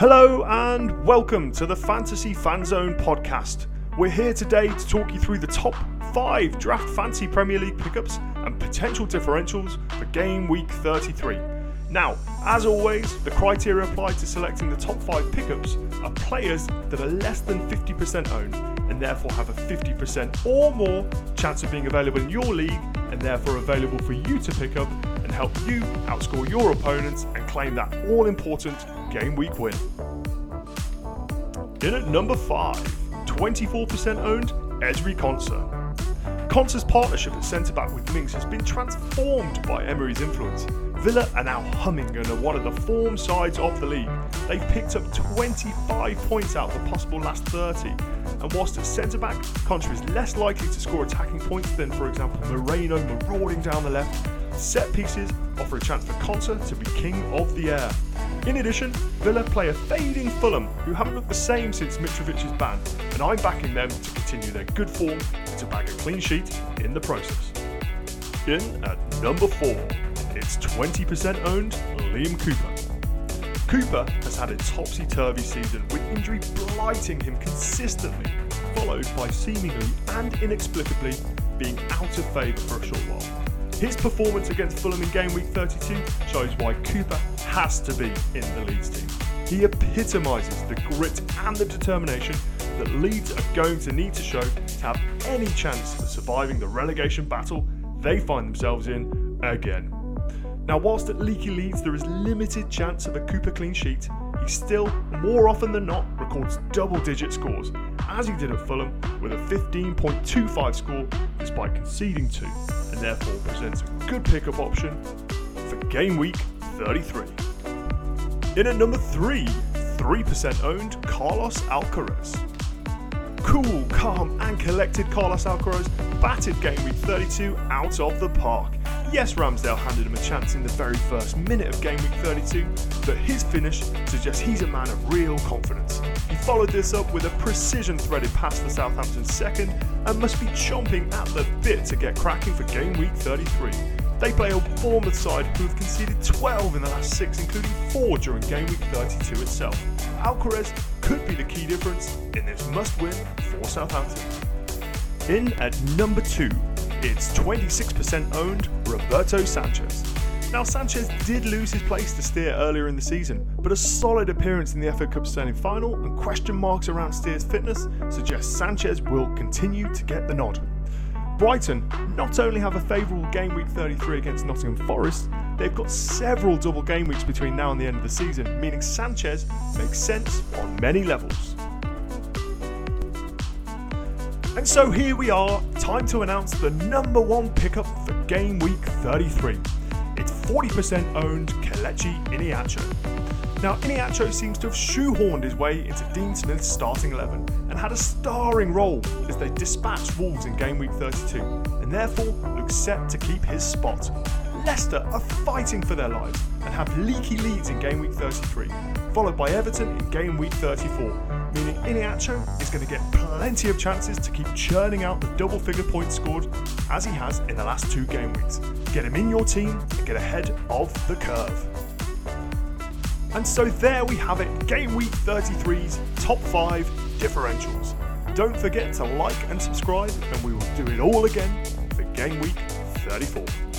Hello and welcome to the Fantasy Fan Zone podcast. We're here today to talk you through the top five draft fantasy Premier League pickups and potential differentials for game week 33. Now, as always, the criteria applied to selecting the top five pickups are players that are less than 50% owned and therefore have a 50% or more chance of being available in your league and therefore available for you to pick up help you outscore your opponents and claim that all important game week win. In at number 5, 24% owned, Ezri Konsa. Konsa's partnership at centre back with Mings has been transformed by Emery's influence. Villa are now humming and are one of the form sides of the league. They've picked up 25 points out of the possible last 30. And whilst at centre back, Konsa is less likely to score attacking points than, for example, Moreno marauding down the left, set pieces offer a chance for Konsa to be king of the air. In addition, Villa play a fading Fulham, who haven't looked the same since Mitrovic's ban, and I'm backing them to continue their good form and to bag a clean sheet in the process. In at number 4, it's 20% owned Liam Cooper. Cooper has had a topsy turvy season with injury blighting him consistently, followed by seemingly and inexplicably being out of favour for a short while. His performance against Fulham in game week 32 shows why Cooper has to be in the Leeds team. He epitomises the grit and the determination that Leeds are going to need to show to have any chance of surviving the relegation battle they find themselves in again. Now, whilst at Leaky Leeds there is limited chance of a Cooper clean sheet, he still, more often than not, records double digit scores, as he did at Fulham with a 15.25 score despite conceding two therefore presents a good pickup option for game week 33. In at number 3, 3% owned Carlos Alcaraz. Cool, calm, and collected Carlos Alcaraz batted game week 32 out of the park. Yes, Ramsdale handed him a chance in the very first minute of game week 32, but his finish suggests he's a man of real confidence. He followed this up with a precision threaded pass for Southampton's second and must be chomping at the bit to get cracking for game week 33. They play a Bournemouth side who have conceded 12 in the last six, including four during game week 32 itself. Alcaraz could be the key difference in this must win for Southampton. In at number two, it's 26% owned Roberto Sanchez. Now, Sanchez did lose his place to Steele earlier in the season, but a solid appearance in the FA Cup semi final and question marks around Steele's fitness suggest Sanchez will continue to get the nod. Brighton not only have a favourable game week 33 against Nottingham Forest, they've got several double game weeks between now and the end of the season, meaning Sanchez makes sense on many levels. And so here we are, time to announce the number one pickup for game week 33. It's 40% owned Kelechi Iheanacho. Now, Iheanacho seems to have shoehorned his way into Dean Smith's starting 11 and had a starring role as they dispatched Wolves in game week 32, and therefore looks set to keep his spot. Leicester are fighting for their lives and have leaky Leeds in game week 33, followed by Everton in game week 34, Iheanacho is going to get plenty of chances to keep churning out the double figure points scored as he has in the last two game weeks. Get him in your team and get ahead of the curve. And so there we have it, game week 33's top 5 differentials. Don't forget to like and subscribe, and we will do it all again for game week 34.